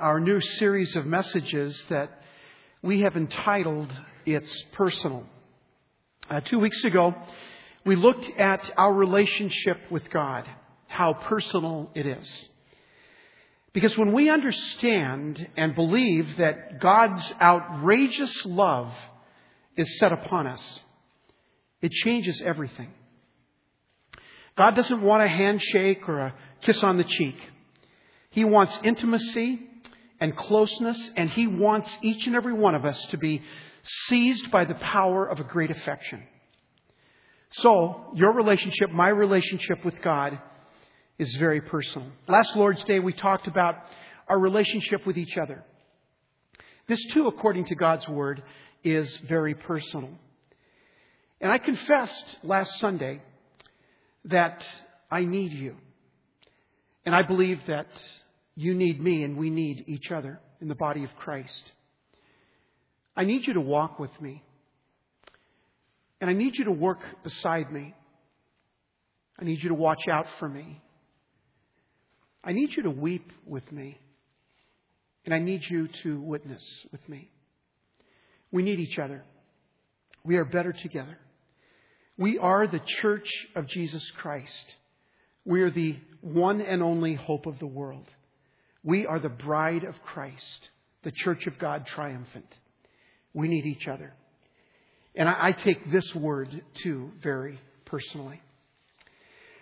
our new series of messages that we have entitled It's Personal. Uh, two weeks ago, we looked at our relationship with God, how personal it is. Because when we understand and believe that God's outrageous love is set upon us, it changes everything. God doesn't want a handshake or a kiss on the cheek. He wants intimacy and closeness, and He wants each and every one of us to be seized by the power of a great affection. So, your relationship, my relationship with God, is very personal. Last Lord's Day, we talked about our relationship with each other. This, too, according to God's Word, is very personal. And I confessed last Sunday that I need you. And I believe that you need me and we need each other in the body of Christ. I need you to walk with me. And I need you to work beside me. I need you to watch out for me. I need you to weep with me. And I need you to witness with me. We need each other. We are better together. We are the church of Jesus Christ. We are the one and only hope of the world. We are the bride of Christ, the church of God triumphant. We need each other. And I, I take this word too very personally.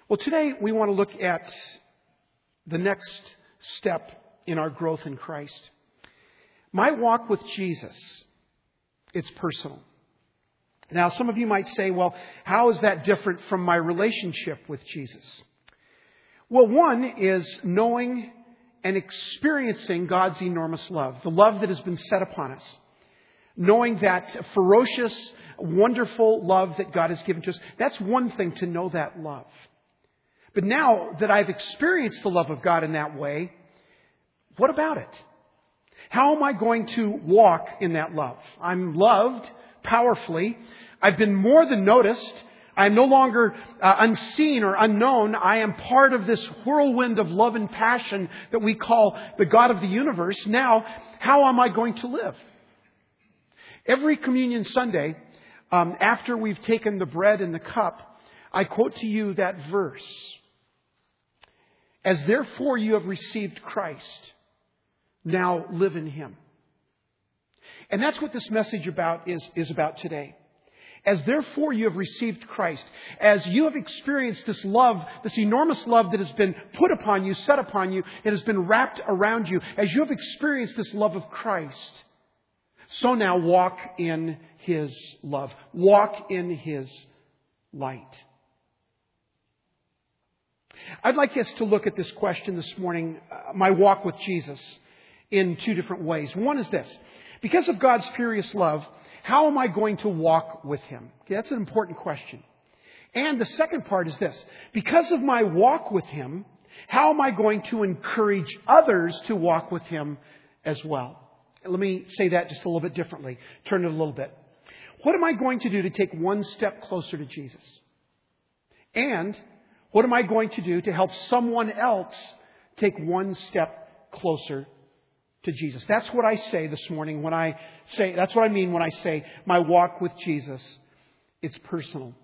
Well, today we want to look at the next step in our growth in Christ. My walk with Jesus, it's personal. Now, some of you might say, well, how is that different from my relationship with Jesus? Well, one is knowing and experiencing God's enormous love, the love that has been set upon us. Knowing that ferocious, wonderful love that God has given to us. That's one thing to know that love. But now that I've experienced the love of God in that way, what about it? How am I going to walk in that love? I'm loved powerfully. I've been more than noticed. I am no longer uh, unseen or unknown. I am part of this whirlwind of love and passion that we call the God of the universe. Now, how am I going to live? Every communion Sunday, um, after we've taken the bread and the cup, I quote to you that verse. As therefore you have received Christ, now live in Him. And that's what this message about is, is about today. As therefore you have received Christ, as you have experienced this love, this enormous love that has been put upon you, set upon you, it has been wrapped around you, as you have experienced this love of Christ, so now walk in His love. Walk in His light. I'd like us to look at this question this morning, uh, my walk with Jesus, in two different ways. One is this. Because of God's furious love, how am I going to walk with him? Okay, that's an important question. And the second part is this. Because of my walk with him, how am I going to encourage others to walk with him as well? Let me say that just a little bit differently. Turn it a little bit. What am I going to do to take one step closer to Jesus? And what am I going to do to help someone else take one step closer to Jesus. That's what I say this morning when I say, that's what I mean when I say my walk with Jesus. It's personal.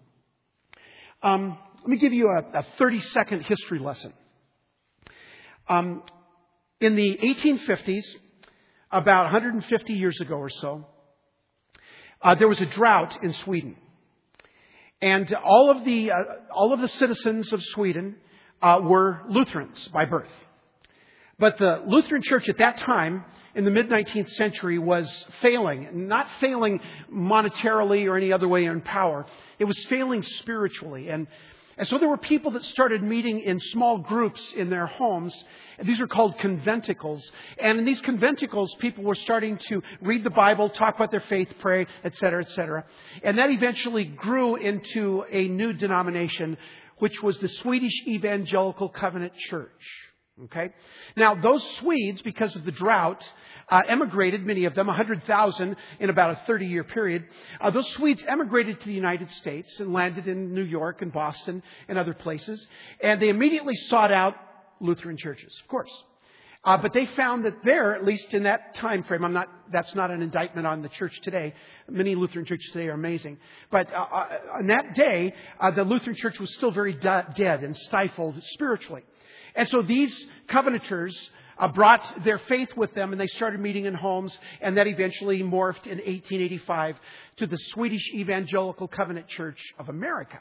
Um, let me give you a, a 30 second history lesson. Um, in the 1850s, about 150 years ago or so, uh, there was a drought in Sweden. And all of the, uh, all of the citizens of Sweden uh, were Lutherans by birth. But the Lutheran Church at that time, in the mid 19th century, was failing. Not failing monetarily or any other way in power. It was failing spiritually. And, and so there were people that started meeting in small groups in their homes. These are called conventicles. And in these conventicles, people were starting to read the Bible, talk about their faith, pray, etc., etc. And that eventually grew into a new denomination, which was the Swedish Evangelical Covenant Church. Okay? Now, those Swedes, because of the drought, uh, emigrated, many of them, 100,000 in about a 30 year period. Uh, those Swedes emigrated to the United States and landed in New York and Boston and other places. And they immediately sought out Lutheran churches, of course. Uh, but they found that there, at least in that time frame, I'm not, that's not an indictment on the church today. Many Lutheran churches today are amazing. But uh, uh, on that day, uh, the Lutheran church was still very de- dead and stifled spiritually. And so these covenanters uh, brought their faith with them and they started meeting in homes and that eventually morphed in 1885 to the Swedish Evangelical Covenant Church of America.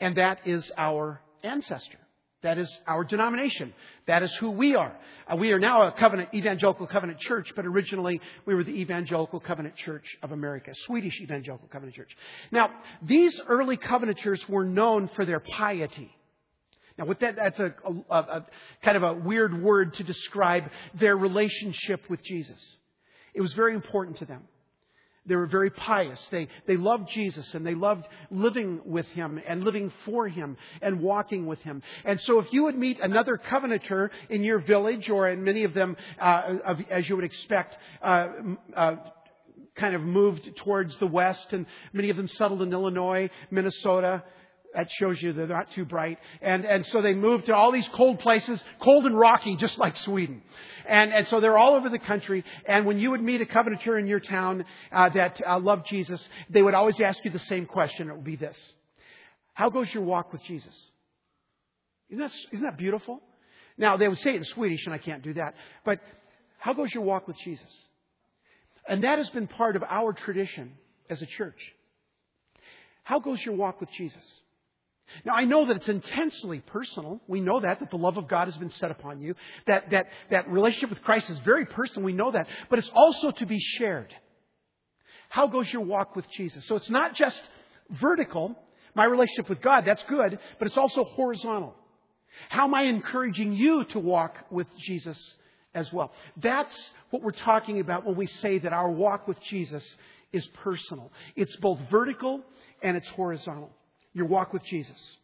And that is our ancestor. That is our denomination. That is who we are. Uh, we are now a covenant, evangelical covenant church, but originally we were the Evangelical Covenant Church of America, Swedish Evangelical Covenant Church. Now, these early covenanters were known for their piety. Now, that, that's a, a, a, kind of a weird word to describe their relationship with Jesus. It was very important to them. They were very pious. They, they loved Jesus and they loved living with Him and living for Him and walking with Him. And so if you would meet another covenanter in your village or in many of them, uh, as you would expect, uh, uh, kind of moved towards the west and many of them settled in Illinois, Minnesota, that shows you they're not too bright. And, and so they moved to all these cold places, cold and rocky, just like Sweden. And, and so they're all over the country. And when you would meet a covenanter in your town uh, that uh, loved Jesus, they would always ask you the same question. It would be this How goes your walk with Jesus? Isn't that, isn't that beautiful? Now, they would say it in Swedish, and I can't do that. But how goes your walk with Jesus? And that has been part of our tradition as a church. How goes your walk with Jesus? Now, I know that it's intensely personal. We know that, that the love of God has been set upon you. That, that, that relationship with Christ is very personal. We know that. But it's also to be shared. How goes your walk with Jesus? So it's not just vertical, my relationship with God, that's good, but it's also horizontal. How am I encouraging you to walk with Jesus as well? That's what we're talking about when we say that our walk with Jesus is personal. It's both vertical and it's horizontal your walk with Jesus.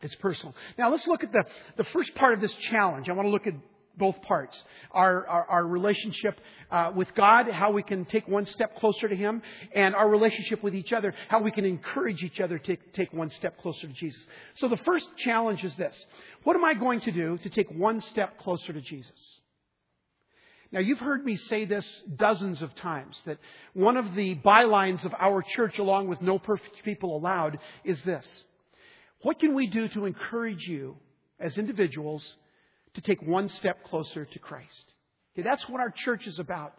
It's personal. Now let's look at the, the first part of this challenge. I want to look at both parts. Our, our, our relationship uh, with God, how we can take one step closer to Him, and our relationship with each other, how we can encourage each other to take one step closer to Jesus. So the first challenge is this. What am I going to do to take one step closer to Jesus? Now, you've heard me say this dozens of times that one of the bylines of our church, along with no perfect people allowed, is this. What can we do to encourage you as individuals to take one step closer to Christ? Okay, that's what our church is about.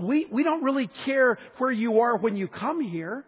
We, we don't really care where you are when you come here.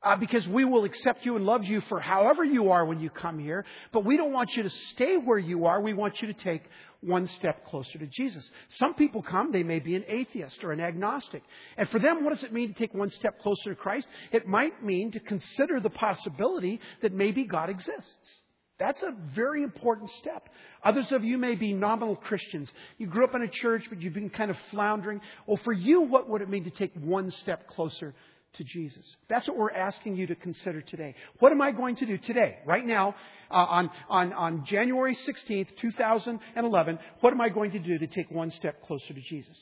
Uh, because we will accept you and love you for however you are when you come here. But we don't want you to stay where you are. We want you to take one step closer to Jesus. Some people come, they may be an atheist or an agnostic. And for them, what does it mean to take one step closer to Christ? It might mean to consider the possibility that maybe God exists. That's a very important step. Others of you may be nominal Christians. You grew up in a church, but you've been kind of floundering. Well, for you, what would it mean to take one step closer to Jesus. That's what we're asking you to consider today. What am I going to do today, right now, uh, on, on, on January 16th, 2011? What am I going to do to take one step closer to Jesus?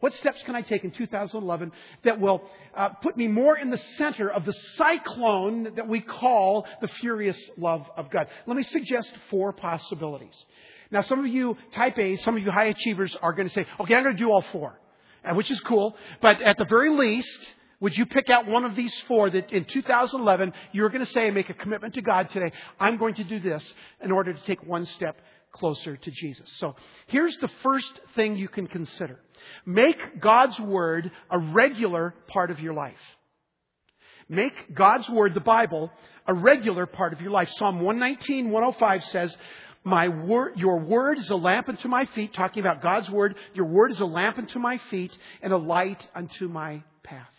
What steps can I take in 2011 that will uh, put me more in the center of the cyclone that we call the furious love of God? Let me suggest four possibilities. Now, some of you type A, some of you high achievers are going to say, okay, I'm going to do all four, uh, which is cool, but at the very least, would you pick out one of these four that in 2011 you're going to say, and make a commitment to God today? I'm going to do this in order to take one step closer to Jesus. So here's the first thing you can consider. Make God's Word a regular part of your life. Make God's Word, the Bible, a regular part of your life. Psalm 119, 105 says, my word, your word is a lamp unto my feet, talking about God's word. Your word is a lamp unto my feet and a light unto my path.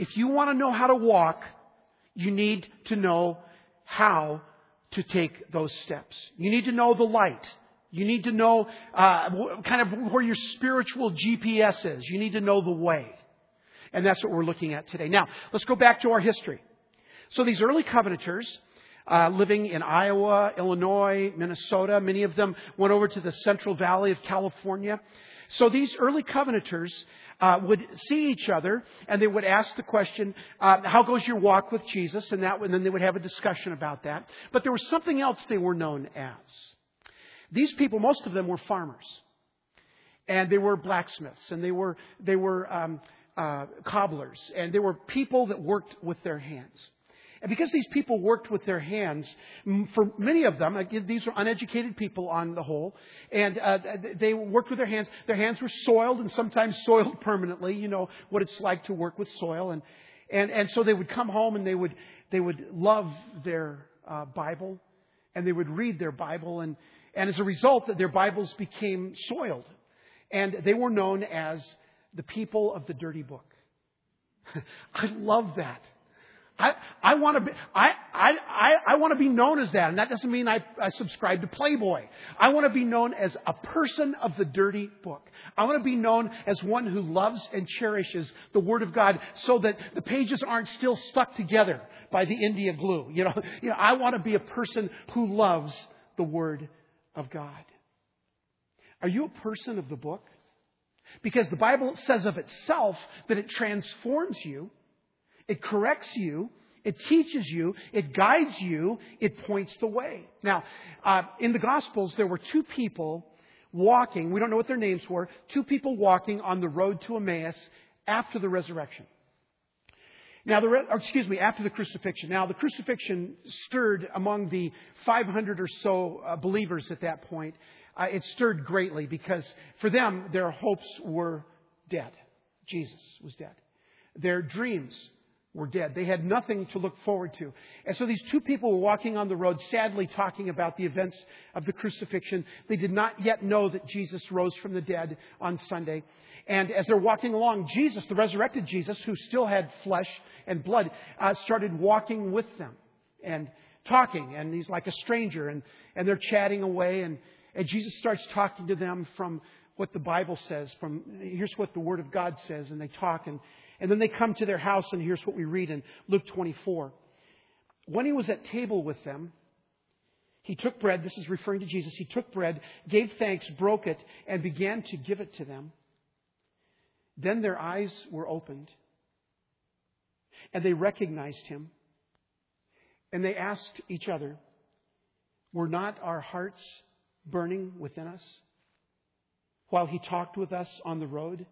If you want to know how to walk, you need to know how to take those steps. You need to know the light. You need to know uh, kind of where your spiritual GPS is. You need to know the way. And that's what we're looking at today. Now, let's go back to our history. So these early covenanters, uh, living in Iowa, Illinois, Minnesota, many of them went over to the Central Valley of California. So these early covenanters uh, would see each other and they would ask the question, uh, "How goes your walk with Jesus?" And that, and then they would have a discussion about that. But there was something else they were known as. These people, most of them, were farmers. and they were blacksmiths, and they were, they were um, uh, cobblers, and they were people that worked with their hands. And because these people worked with their hands, for many of them, these were uneducated people on the whole, and uh, they worked with their hands. Their hands were soiled and sometimes soiled permanently. You know what it's like to work with soil, and and and so they would come home and they would they would love their uh, Bible, and they would read their Bible, and and as a result, their Bibles became soiled, and they were known as the people of the dirty book. I love that. I, I want to be, I, I, I, want to be known as that. And that doesn't mean I, I subscribe to Playboy. I want to be known as a person of the dirty book. I want to be known as one who loves and cherishes the Word of God so that the pages aren't still stuck together by the India glue. You know, you know I want to be a person who loves the Word of God. Are you a person of the book? Because the Bible says of itself that it transforms you, it corrects you, it teaches you, it guides you, it points the way. Now, uh, in the Gospels, there were two people walking, we don't know what their names were, two people walking on the road to Emmaus after the resurrection. Now, the, excuse me, after the crucifixion. Now, the crucifixion stirred among the 500 or so uh, believers at that point uh, it stirred greatly because for them, their hopes were dead. Jesus was dead. Their dreams were dead. They had nothing to look forward to. And so these two people were walking on the road, sadly talking about the events of the crucifixion. They did not yet know that Jesus rose from the dead on Sunday. And as they're walking along, Jesus, the resurrected Jesus, who still had flesh and blood, uh, started walking with them and talking. And he's like a stranger. And, and they're chatting away. And, and Jesus starts talking to them from what the Bible says, from here's what the Word of God says, and they talk, and, and then they come to their house, and here's what we read in Luke 24. When he was at table with them, he took bread, this is referring to Jesus, he took bread, gave thanks, broke it, and began to give it to them. Then their eyes were opened, and they recognized him, and they asked each other, Were not our hearts burning within us while he talked with us on the road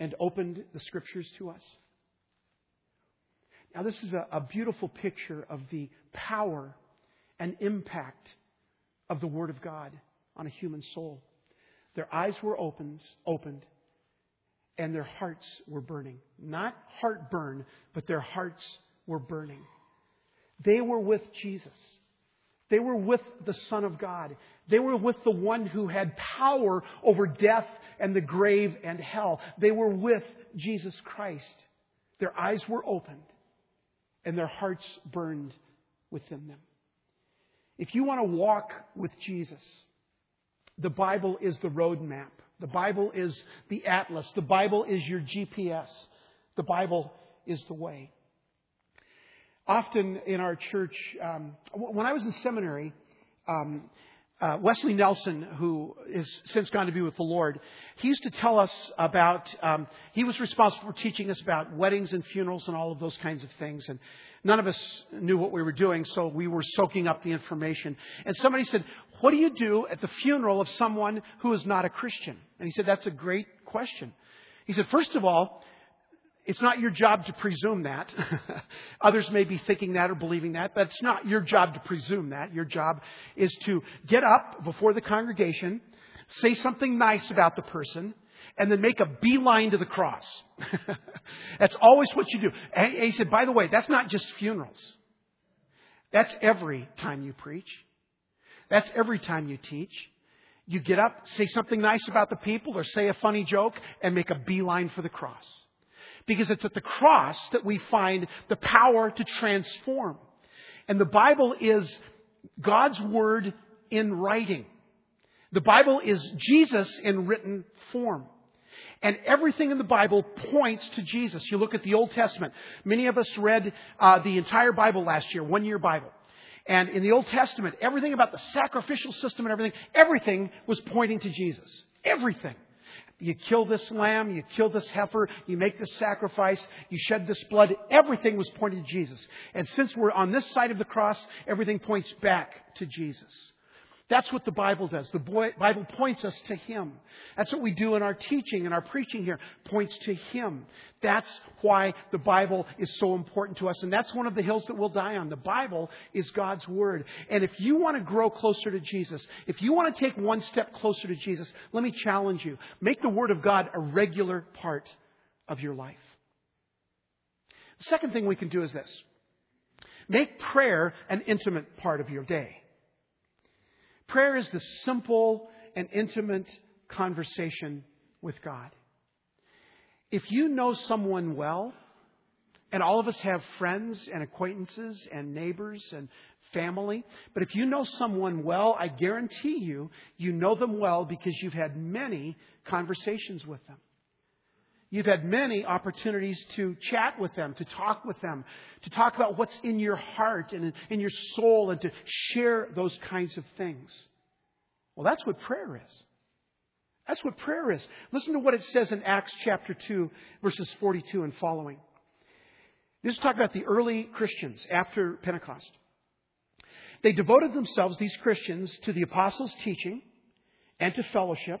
and opened the scriptures to us. Now, this is a, a beautiful picture of the power and impact of the Word of God on a human soul. Their eyes were opened, opened, and their hearts were burning. Not heartburn, but their hearts were burning. They were with Jesus. They were with the Son of God. They were with the one who had power over death and the grave and hell. They were with Jesus Christ. Their eyes were opened and their hearts burned within them. If you want to walk with Jesus, the Bible is the roadmap. The Bible is the atlas. The Bible is your GPS. The Bible is the way often in our church, um, when I was in seminary, um, uh, Wesley Nelson, who has since gone to be with the Lord, he used to tell us about, um, he was responsible for teaching us about weddings and funerals and all of those kinds of things. And none of us knew what we were doing, so we were soaking up the information. And somebody said, What do you do at the funeral of someone who is not a Christian? And he said, That's a great question. He said, First of all, it's not your job to presume that. Others may be thinking that or believing that, but it's not your job to presume that. Your job is to get up before the congregation, say something nice about the person, and then make a beeline to the cross. that's always what you do. And he said, by the way, that's not just funerals. That's every time you preach. That's every time you teach. You get up, say something nice about the people, or say a funny joke, and make a beeline for the cross because it's at the cross that we find the power to transform. And the Bible is God's Word in writing. The Bible is Jesus in written form. And everything in the Bible points to Jesus. You look at the Old Testament. Many of us read uh, the entire Bible last year, one year Bible. And in the Old Testament, everything about the sacrificial system and everything, everything was pointing to Jesus. Everything. You kill this lamb, you kill this heifer, you make this sacrifice, you shed this blood. Everything was pointing to Jesus. And since we're on this side of the cross, everything points back to Jesus. That's what the Bible does. The Bible points us to Him. That's what we do in our teaching and our preaching here, points to Him. That's why the Bible is so important to us. And that's one of the hills that we'll die on. The Bible is God's Word. And if you want to grow closer to Jesus, if you want to take one step closer to Jesus, let me challenge you. Make the Word of God a regular part of your life. The second thing we can do is this. Make prayer an intimate part of your day. Prayer is the simple and intimate conversation with God. If you know someone well, and all of us have friends and acquaintances and neighbors and family, but if you know someone well, I guarantee you, you know them well because you've had many conversations with them. You've had many opportunities to chat with them, to talk with them, to talk about what's in your heart and in your soul and to share those kinds of things. Well, that's what prayer is. That's what prayer is. Listen to what it says in Acts chapter 2, verses 42 and following. This is talking about the early Christians after Pentecost. They devoted themselves, these Christians, to the apostles' teaching and to fellowship,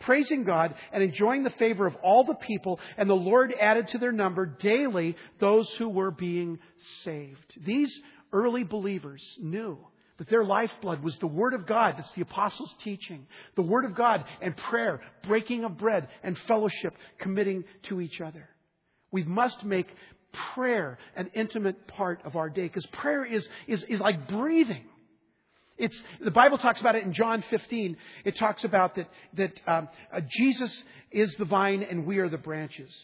praising God and enjoying the favor of all the people, and the Lord added to their number daily those who were being saved. These early believers knew that their lifeblood was the Word of God. That's the apostles' teaching. The Word of God and prayer, breaking of bread and fellowship, committing to each other. We must make prayer an intimate part of our day because prayer is, is, is like breathing. It's, the Bible talks about it in John 15. It talks about that, that um, uh, Jesus is the vine and we are the branches.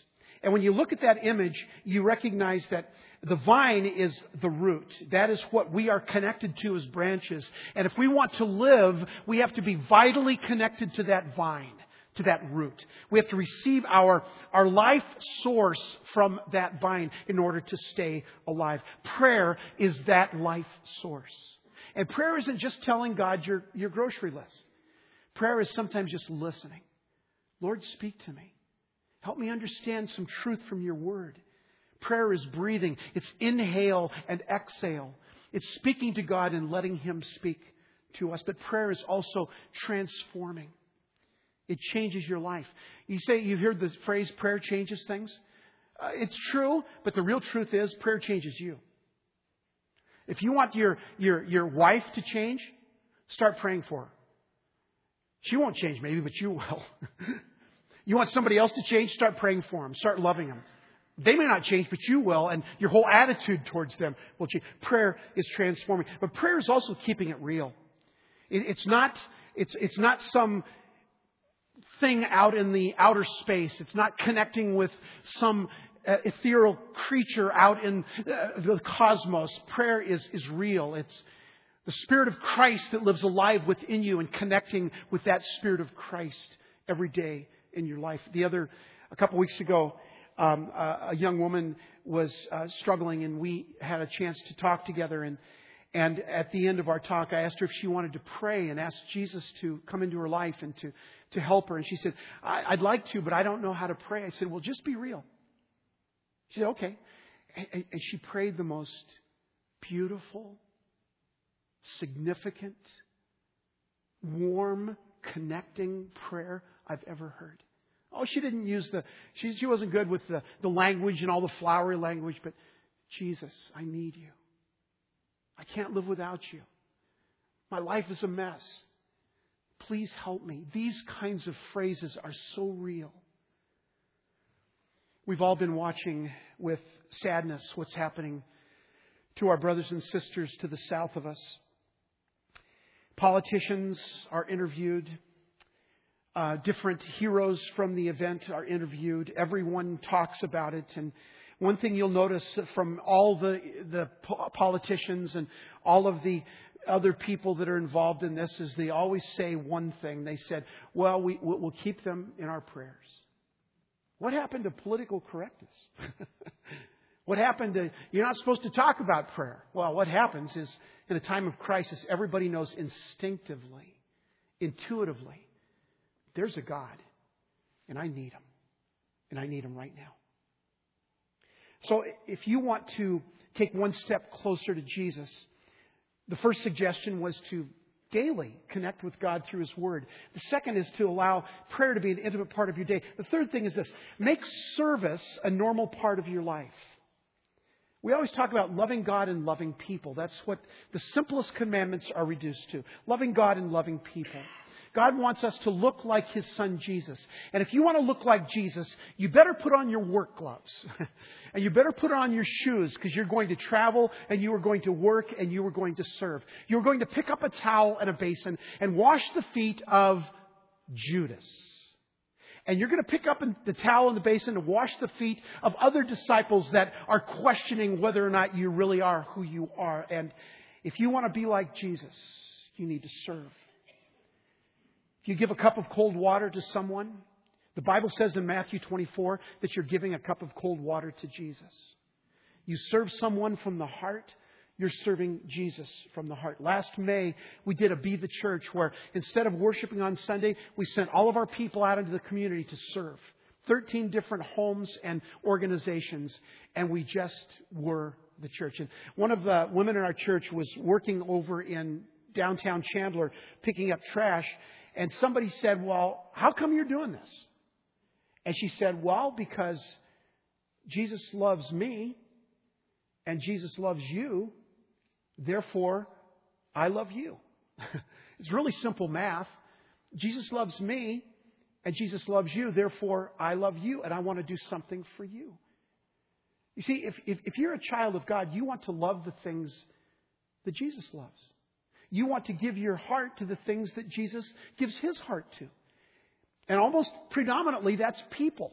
And when you look at that image, you recognize that the vine is the root. That is what we are connected to as branches. And if we want to live, we have to be vitally connected to that vine, to that root. We have to receive our, our life source from that vine in order to stay alive. Prayer is that life source. And prayer isn't just telling God your, your grocery list. Prayer is sometimes just listening. Lord, speak to me. Help me understand some truth from your word. Prayer is breathing. It's inhale and exhale. It's speaking to God and letting Him speak to us. But prayer is also transforming. It changes your life. You say, you've heard the phrase, prayer changes things. Uh, it's true, but the real truth is, prayer changes you. If you want your, your, your wife to change, start praying for her. She won't change, maybe, but you will. you want somebody else to change, start praying for them. Start loving them. They may not change, but you will, and your whole attitude towards them will change. Prayer is transforming. But prayer is also keeping it real. It, it's not, it's, it's not some thing out in the outer space. It's not connecting with some ethereal creature out in uh, the cosmos. Prayer is, is real. It's the Spirit of Christ that lives alive within you and connecting with that Spirit of Christ every day in your life. The other, a couple weeks ago, um, a, a, young woman was uh, struggling, and we had a chance to talk together. And and at the end of our talk, I asked her if she wanted to pray and ask Jesus to come into her life and to to help her. And she said, I, would like to, but I don't know how to pray. I said, Well, just be real. She said, Okay. And, she prayed the most beautiful, significant, warm, connecting prayer I've ever heard. Oh, she didn't use the, she, she wasn't good with the, the language and all the flowery language, but Jesus, I need you. I can't live without you. My life is a mess. Please help me. These kinds of phrases are so real. We've all been watching with sadness what's happening to our brothers and sisters to the south of us. Politicians are interviewed. Uh, different heroes from the event are interviewed. Everyone talks about it. And one thing you'll notice from all the, the politicians and all of the other people that are involved in this is they always say one thing. They said, well, we, we'll keep them in our prayers. What happened to political correctness? what happened to, you're not supposed to talk about prayer? Well, what happens is in a time of crisis, everybody knows instinctively, intuitively, there's a God, and I need Him. And I need Him right now. So if you want to take one step closer to Jesus, the first suggestion was to daily connect with God through His Word. The second is to allow prayer to be an intimate part of your day. The third thing is this make service a normal part of your life. We always talk about loving God and loving people. That's what the simplest commandments are reduced to loving God and loving people. God wants us to look like His Son Jesus. And if you want to look like Jesus, you better put on your work gloves. and you better put on your shoes because you're going to travel and you are going to work and you are going to serve. You're going to pick up a towel and a basin and wash the feet of Judas. And you're going to pick up the towel and the basin to wash the feet of other disciples that are questioning whether or not you really are who you are. And if you want to be like Jesus, you need to serve. You give a cup of cold water to someone, the Bible says in Matthew 24 that you're giving a cup of cold water to Jesus. You serve someone from the heart, you're serving Jesus from the heart. Last May, we did a Be the Church where instead of worshiping on Sunday, we sent all of our people out into the community to serve. 13 different homes and organizations, and we just were the church. And one of the women in our church was working over in downtown Chandler picking up trash, and somebody said, Well, how come you're doing this? And she said, Well, because Jesus loves me and Jesus loves you, therefore I love you. it's really simple math. Jesus loves me and Jesus loves you, therefore I love you and I want to do something for you. You see, if, if, if you're a child of God, you want to love the things that Jesus loves. You want to give your heart to the things that Jesus gives his heart to. And almost predominantly, that's people.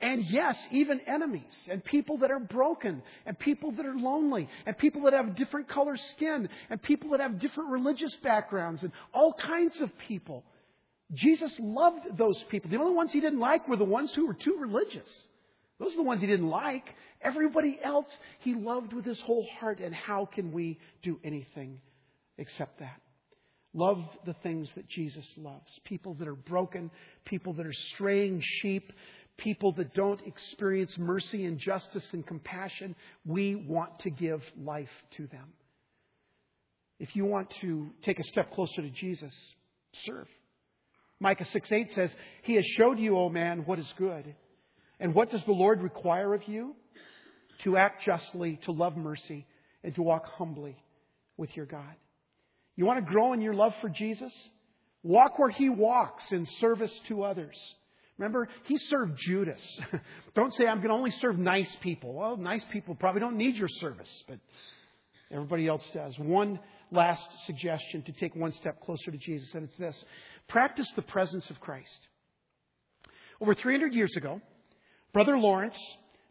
And yes, even enemies, and people that are broken, and people that are lonely, and people that have different color skin, and people that have different religious backgrounds, and all kinds of people. Jesus loved those people. The only ones he didn't like were the ones who were too religious. Those are the ones he didn't like. Everybody else he loved with his whole heart, and how can we do anything except that. Love the things that Jesus loves. People that are broken, people that are straying sheep, people that don't experience mercy and justice and compassion. We want to give life to them. If you want to take a step closer to Jesus, serve. Micah 6 8 says, He has showed you, O man, what is good. And what does the Lord require of you? To act justly, to love mercy, and to walk humbly with your God. You want to grow in your love for Jesus? Walk where he walks in service to others. Remember, he served Judas. don't say, I'm going to only serve nice people. Well, nice people probably don't need your service, but everybody else does. One last suggestion to take one step closer to Jesus, and it's this practice the presence of Christ. Over 300 years ago, Brother Lawrence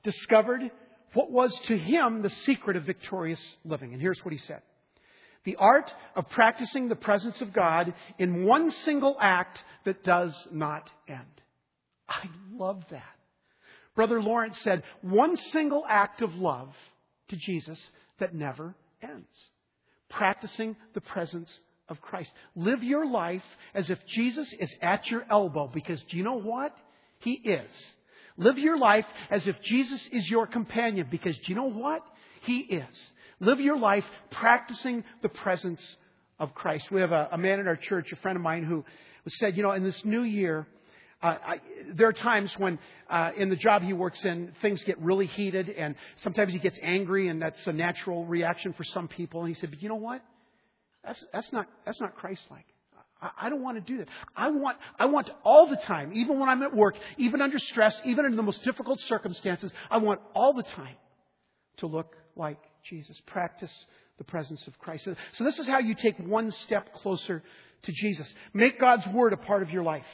discovered what was to him the secret of victorious living. And here's what he said the art of practicing the presence of God in one single act that does not end. I love that. Brother Lawrence said, one single act of love to Jesus that never ends. Practicing the presence of Christ. Live your life as if Jesus is at your elbow because do you know what? He is. Live your life as if Jesus is your companion because do you know what? He is. Live your life practicing the presence of Christ. We have a, a man in our church, a friend of mine, who said, you know, in this new year, uh, I, there are times when, uh, in the job he works in, things get really heated, and sometimes he gets angry, and that's a natural reaction for some people. And he said, "But you know what? That's that's not that's not Christ-like. I, I don't want to do that. I want I want all the time, even when I'm at work, even under stress, even in the most difficult circumstances, I want all the time to look like Jesus. Practice the presence of Christ. So this is how you take one step closer to Jesus. Make God's Word a part of your life.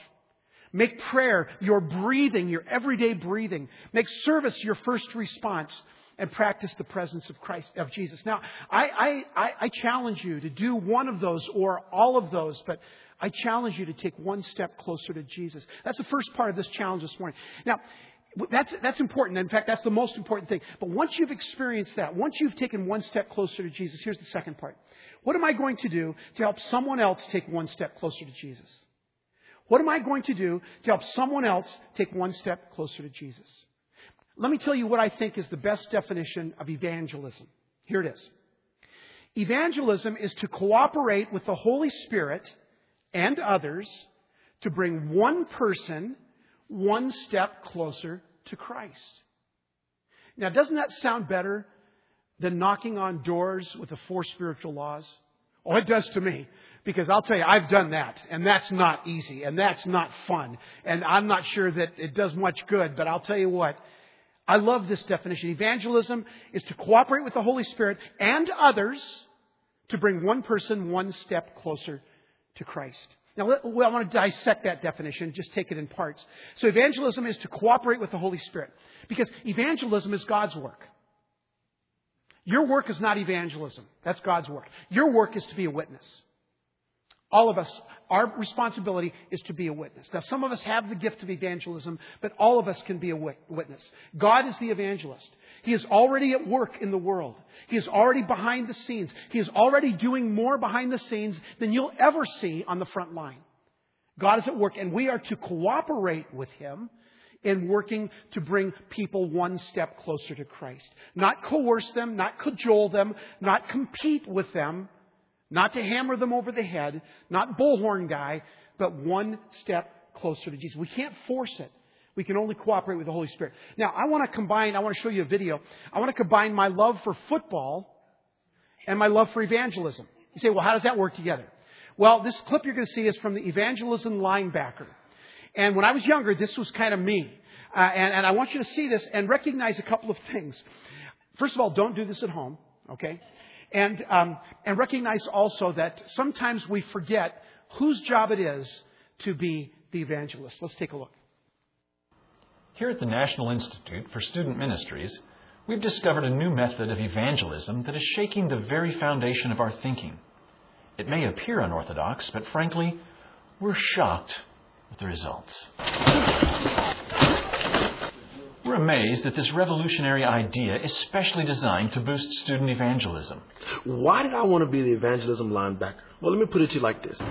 Make prayer your breathing, your everyday breathing. Make service your first response. and practice the presence of Christ, of Jesus. Now, I, I, I, challenge you to do one of those or all of those, but I challenge you to take one step closer to Jesus. That's the first part of this challenge this morning. Now, that's, that's important. In fact, that's the most important thing. But once you've experienced that, once you've taken one step closer to Jesus, here's the second part. What am I going to do to help someone else take one step closer to Jesus? What am I going to do to help someone else take one step closer to Jesus? Let me tell you what I think is the best definition of evangelism. Here it is. Evangelism is to cooperate with the Holy Spirit and others to bring one person one step closer to Christ. Now, doesn't that sound better than knocking on doors with the four spiritual laws? Oh, it does to me. Because I'll tell you, I've done that, and that's not easy, and that's not fun, and I'm not sure that it does much good, but I'll tell you what, I love this definition. Evangelism is to cooperate with the Holy Spirit and others to bring one person one step closer to Christ. Now, I want to dissect that definition, just take it in parts. So, evangelism is to cooperate with the Holy Spirit because evangelism is God's work. Your work is not evangelism. That's God's work. Your work is to be a witness. All of us, our responsibility is to be a witness. Now, some of us have the gift of evangelism, but all of us can be a witness. God is the evangelist. He is already at work in the world. He is already behind the scenes. He is already doing more behind the scenes than you'll ever see on the front line. God is at work, and we are to cooperate with Him in working to bring people one step closer to Christ. Not coerce them, not cajole them, not compete with them, not to hammer them over the head, not bullhorn guy, but one step closer to Jesus. We can't force it. We can only cooperate with the Holy Spirit. Now, I want to combine, I want to show you a video. I want to combine my love for football and my love for evangelism. You say, well, how does that work together? Well, this clip you're going to see is from the evangelism linebacker. And when I was younger, this was kind of me. Uh, and, and I want you to see this and recognize a couple of things. First of all, don't do this at home, okay? And, um, and recognize also that sometimes we forget whose job it is to be the evangelist. Let's take a look. Here at the National Institute for Student Ministries, we've discovered a new method of evangelism that is shaking the very foundation of our thinking. It may appear unorthodox, but frankly, we're shocked with the results. We're amazed at this revolutionary idea, especially designed to boost student evangelism. Why did I want to be the evangelism linebacker? Well, let me put it to you like this. Yeah,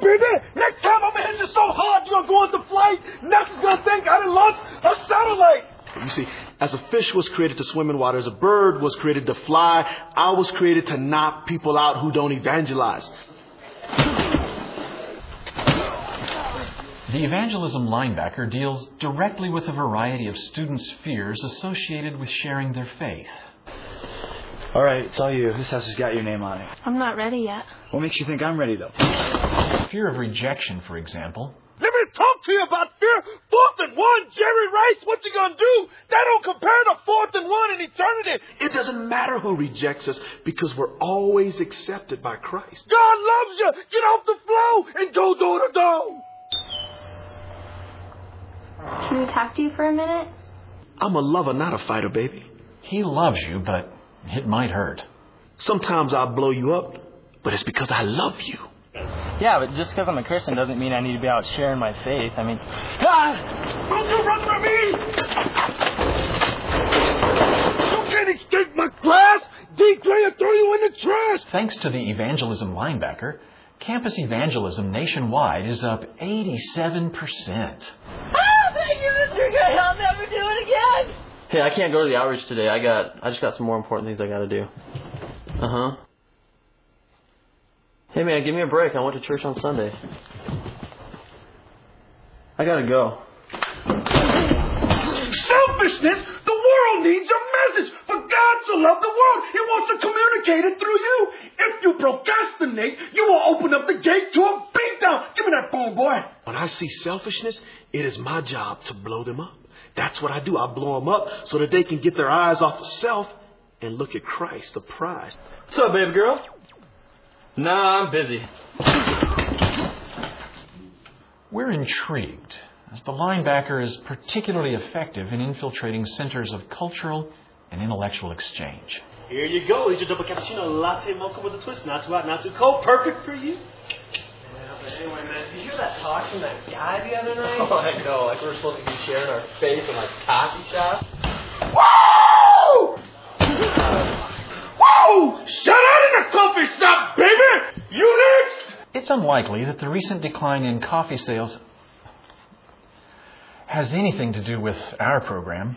baby! Next time I'm gonna hit you so hard you're gonna go into flight, next is gonna think I done launched a satellite! You see, as a fish was created to swim in water, as a bird was created to fly, I was created to knock people out who don't evangelize. The evangelism linebacker deals directly with a variety of students' fears associated with sharing their faith. All right, it's all you. This house has got your name on it. I'm not ready yet. What makes you think I'm ready, though? Fear of rejection, for example. Let me talk to you about fear. Fourth and one, Jerry Rice, what you gonna do? That don't compare to fourth and one in eternity. It doesn't matter who rejects us because we're always accepted by Christ. God loves you. Get off the floor and go door to door. Can we talk to you for a minute? I'm a lover, not a fighter, baby. He loves you, but it might hurt. Sometimes I'll blow you up, but it's because I love you. Yeah, but just because I'm a Christian doesn't mean I need to be out sharing my faith. I mean, ah! Don't you run from me! You can't escape my class! D Gray will throw you in the trash! Thanks to the evangelism linebacker, campus evangelism nationwide is up 87%. Thank you, Mr. Good. I'll never do it again. Hey, I can't go to the outreach today. I got, I just got some more important things I got to do. Uh huh. Hey man, give me a break. I went to church on Sunday. I gotta go. Selfishness? The world needs a message. For God so loved the world, He wants to communicate it through you. If you procrastinate, you will open up the gate to a beatdown. Give me that phone, boy. When I see selfishness, it is my job to blow them up. That's what I do. I blow them up so that they can get their eyes off of self and look at Christ, the prize. What's up, baby girl? Nah, I'm busy. We're intrigued as the linebacker is particularly effective in infiltrating centers of cultural and intellectual exchange. Here you go. Here's your double cappuccino latte mocha with a twist. Not too hot, not too cold. Perfect for you. Yeah, but anyway, man, did you hear that talk from that guy the other night? Oh, I know. Like we're supposed to be sharing our faith in like coffee shop. Whoa! Whoa! Shut out in the coffee shop, baby! You next! It's unlikely that the recent decline in coffee sales has anything to do with our program.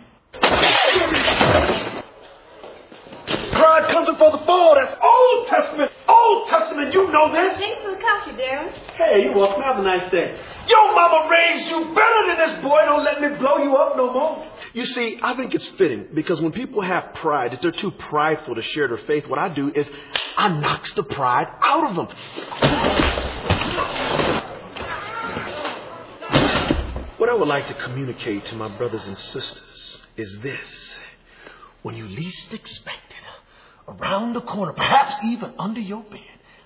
Pride comes before the fall. That's Old Testament. Old Testament. You know this. Thanks for the coffee, Darren. Hey, you're welcome. Have a nice day. Your mama raised you better than this boy. Don't let me blow you up no more. You see, I think it's fitting because when people have pride, if they're too prideful to share their faith, what I do is I knocks the pride out of them. What I would like to communicate to my brothers and sisters is this. When you least expect it, around the corner, perhaps even under your bed,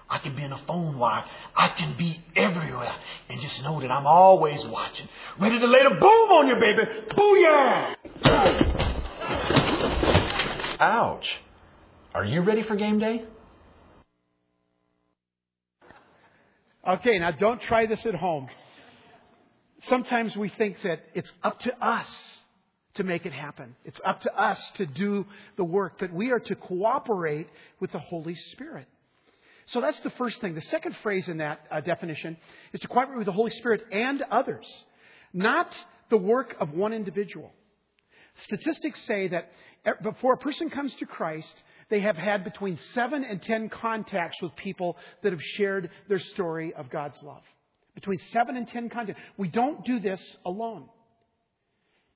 I can be in a phone wire. I can be everywhere. And just know that I'm always watching. Ready to lay the boom on you, baby. Booyah! Ouch. Are you ready for game day? Okay, now don't try this at home. Sometimes we think that it's up to us to make it happen. It's up to us to do the work, but we are to cooperate with the Holy Spirit. So that's the first thing. The second phrase in that uh, definition is to cooperate with the Holy Spirit and others, not the work of one individual. Statistics say that e- before a person comes to Christ, they have had between seven and ten contacts with people that have shared their story of God's love. Between seven and ten contacts. We don't do this alone.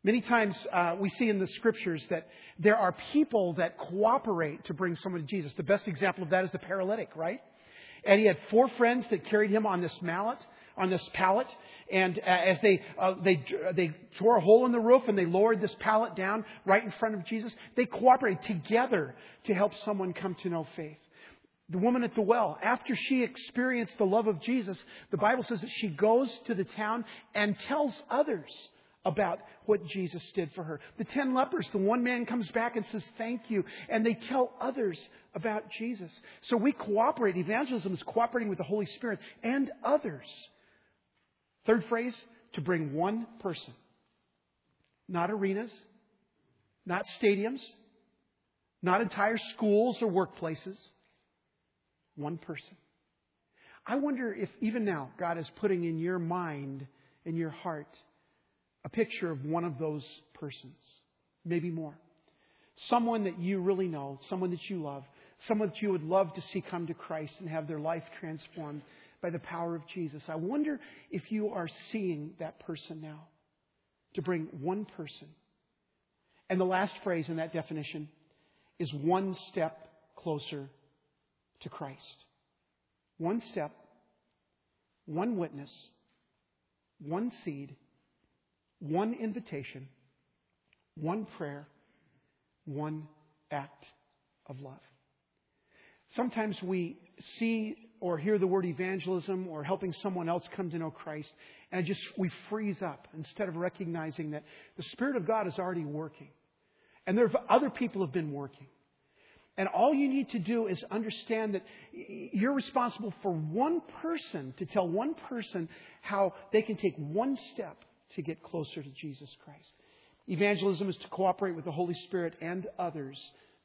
Many times uh, we see in the scriptures that there are people that cooperate to bring someone to Jesus. The best example of that is the paralytic, right? And he had four friends that carried him on this mallet, on this pallet. And uh, as they uh, they they tore a hole in the roof and they lowered this pallet down right in front of Jesus, they cooperated together to help someone come to know faith. The woman at the well, after she experienced the love of Jesus, the Bible says that she goes to the town and tells others about what Jesus did for her. The ten lepers, the one man comes back and says, Thank you. And they tell others about Jesus. So we cooperate. Evangelism is cooperating with the Holy Spirit and others. Third phrase, to bring one person. Not arenas, not stadiums, not entire schools or workplaces. One person. I wonder if even now God is putting in your mind, in your heart, a picture of one of those persons, maybe more. Someone that you really know, someone that you love, someone that you would love to see come to Christ and have their life transformed by the power of Jesus. I wonder if you are seeing that person now to bring one person. And the last phrase in that definition is one step closer to Christ. One step, one witness, one seed one invitation, one prayer, one act of love. Sometimes we see or hear the word evangelism or helping someone else come to know Christ, and just we freeze up instead of recognizing that the Spirit of God is already working. And there are other people have been working. And all you need to do is understand that you're responsible for one person to tell one person how they can take one step to get closer to Jesus Christ. Evangelism is to cooperate with the Holy Spirit and others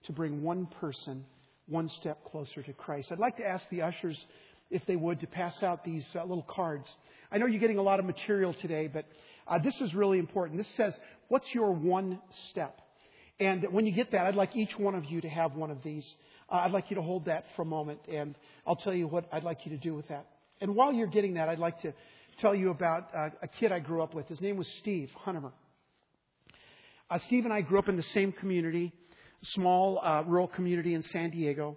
to bring one person one step closer to Christ. I'd like to ask the ushers, if they would, to pass out these uh, little cards. I know you're getting a lot of material today, but uh, this is really important. This says, What's your one step? And when you get that, I'd like each one of you to have one of these. Uh, I'd like you to hold that for a moment, and I'll tell you what I'd like you to do with that. And while you're getting that, I'd like to tell you about uh, a kid I grew up with. His name was Steve Hunnemer. Uh, Steve and I grew up in the same community, small uh, rural community in San Diego,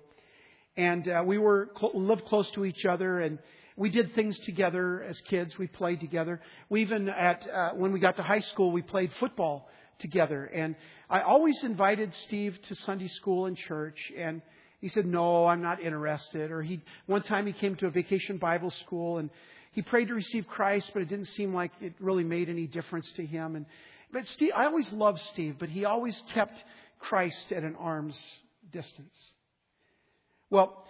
and uh, we were cl- lived close to each other, and we did things together as kids. We played together. We even at uh, when we got to high school, we played football together, and I always invited Steve to Sunday school and church, and he said, "No, I'm not interested." Or he one time he came to a vacation Bible school and he prayed to receive Christ, but it didn't seem like it really made any difference to him. And but Steve, I always loved Steve, but he always kept Christ at an arm's distance. Well,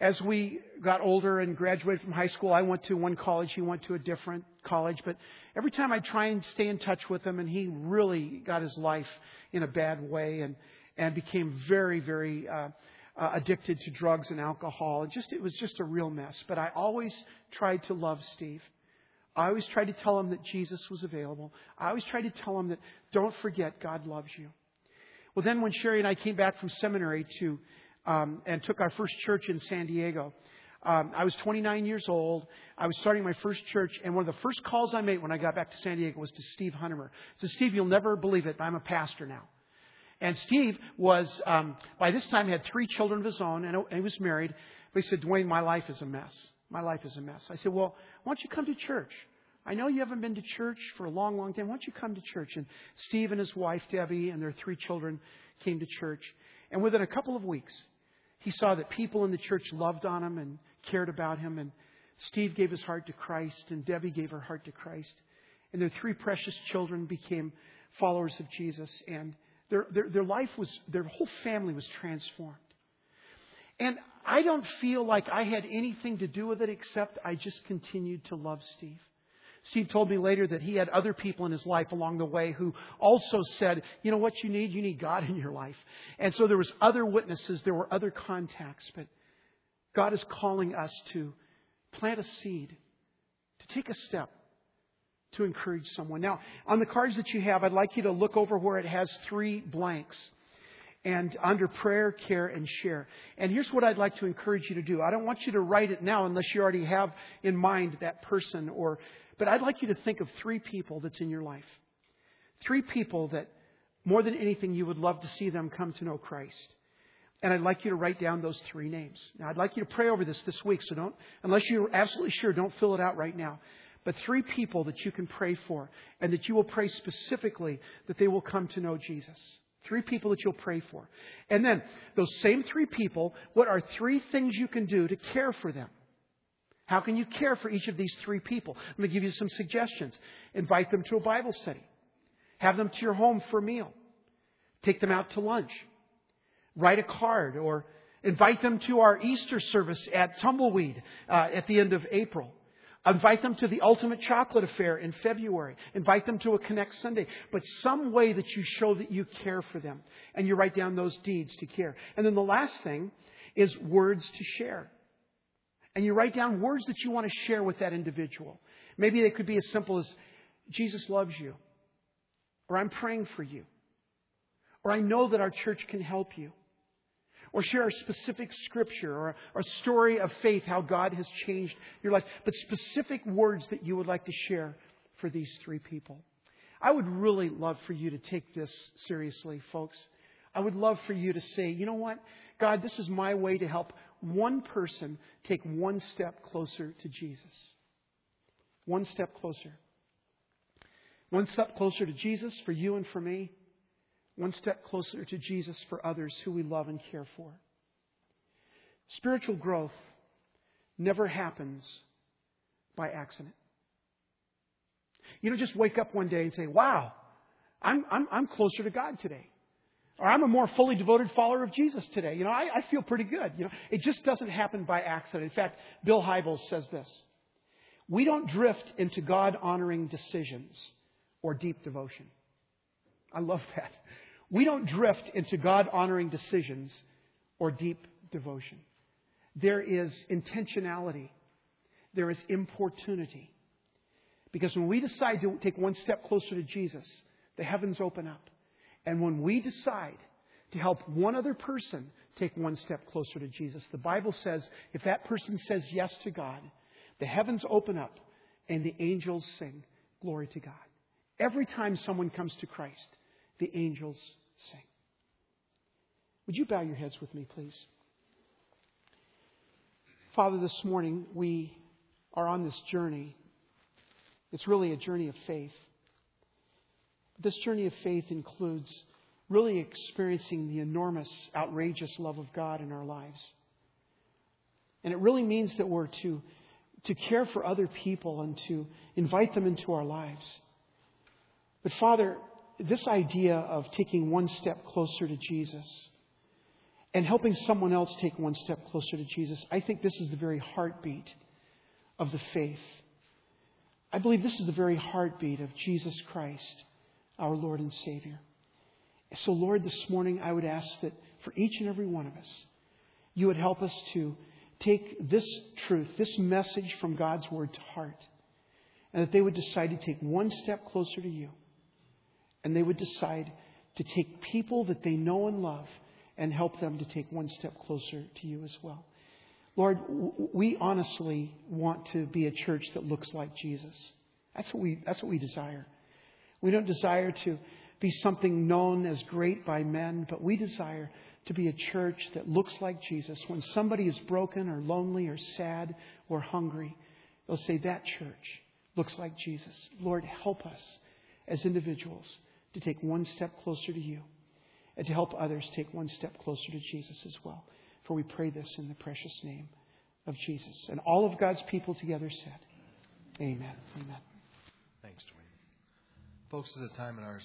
as we got older and graduated from high school, I went to one college, he went to a different college. But every time I try and stay in touch with him, and he really got his life in a bad way and, and became very, very uh, uh, addicted to drugs and alcohol. And just, it was just a real mess. But I always tried to love Steve. I always tried to tell him that Jesus was available. I always tried to tell him that don't forget God loves you. Well, then when Sherry and I came back from seminary to um, and took our first church in San Diego. Um, I was 29 years old. I was starting my first church, and one of the first calls I made when I got back to San Diego was to Steve Huntemer. I said, Steve, you'll never believe it, but I'm a pastor now. And Steve was, um, by this time, had three children of his own, and he was married. But he said, Dwayne, my life is a mess. My life is a mess. I said, well, why don't you come to church? I know you haven't been to church for a long, long time. Why don't you come to church? And Steve and his wife, Debbie, and their three children came to church. And within a couple of weeks, he saw that people in the church loved on him and cared about him. And Steve gave his heart to Christ, and Debbie gave her heart to Christ. And their three precious children became followers of Jesus. And their, their, their life was, their whole family was transformed. And I don't feel like I had anything to do with it except I just continued to love Steve. Steve told me later that he had other people in his life along the way who also said, you know what you need? You need God in your life. And so there was other witnesses, there were other contacts, but God is calling us to plant a seed, to take a step to encourage someone. Now, on the cards that you have, I'd like you to look over where it has three blanks and under prayer, care, and share. And here's what I'd like to encourage you to do. I don't want you to write it now unless you already have in mind that person or but I'd like you to think of three people that's in your life. Three people that more than anything you would love to see them come to know Christ. And I'd like you to write down those three names. Now, I'd like you to pray over this this week, so don't, unless you're absolutely sure, don't fill it out right now. But three people that you can pray for, and that you will pray specifically that they will come to know Jesus. Three people that you'll pray for. And then, those same three people, what are three things you can do to care for them? How can you care for each of these three people? Let me give you some suggestions. Invite them to a Bible study. Have them to your home for a meal. Take them out to lunch. Write a card or invite them to our Easter service at Tumbleweed uh, at the end of April. Invite them to the Ultimate Chocolate Affair in February. Invite them to a Connect Sunday. But some way that you show that you care for them. And you write down those deeds to care. And then the last thing is words to share and you write down words that you want to share with that individual. Maybe they could be as simple as, Jesus loves you, or I'm praying for you, or I know that our church can help you, or share a specific scripture or a story of faith, how God has changed your life, but specific words that you would like to share for these three people. I would really love for you to take this seriously, folks. I would love for you to say, you know what? God, this is my way to help one person take one step closer to Jesus. One step closer. One step closer to Jesus for you and for me. One step closer to Jesus for others who we love and care for. Spiritual growth never happens by accident. You don't just wake up one day and say, wow, I'm, I'm, I'm closer to God today. Or I'm a more fully devoted follower of Jesus today. You know, I, I feel pretty good. You know, it just doesn't happen by accident. In fact, Bill Hybels says this. We don't drift into God honoring decisions or deep devotion. I love that. We don't drift into God honoring decisions or deep devotion. There is intentionality. There is importunity. Because when we decide to take one step closer to Jesus, the heavens open up. And when we decide to help one other person take one step closer to Jesus, the Bible says if that person says yes to God, the heavens open up and the angels sing, Glory to God. Every time someone comes to Christ, the angels sing. Would you bow your heads with me, please? Father, this morning we are on this journey. It's really a journey of faith. This journey of faith includes really experiencing the enormous, outrageous love of God in our lives. And it really means that we're to to care for other people and to invite them into our lives. But Father, this idea of taking one step closer to Jesus and helping someone else take one step closer to Jesus, I think this is the very heartbeat of the faith. I believe this is the very heartbeat of Jesus Christ, our Lord and Savior. So, Lord, this morning I would ask that for each and every one of us, you would help us to take this truth, this message from God's Word to heart, and that they would decide to take one step closer to you. And they would decide to take people that they know and love and help them to take one step closer to you as well. Lord, we honestly want to be a church that looks like Jesus. That's what we, that's what we desire. We don't desire to be something known as great by men, but we desire to be a church that looks like Jesus. When somebody is broken or lonely or sad or hungry, they'll say, That church looks like Jesus. Lord, help us as individuals to take one step closer to you and to help others take one step closer to Jesus as well. For we pray this in the precious name of Jesus. And all of God's people together said, Amen. Amen. Thanks, Folks, at the time in our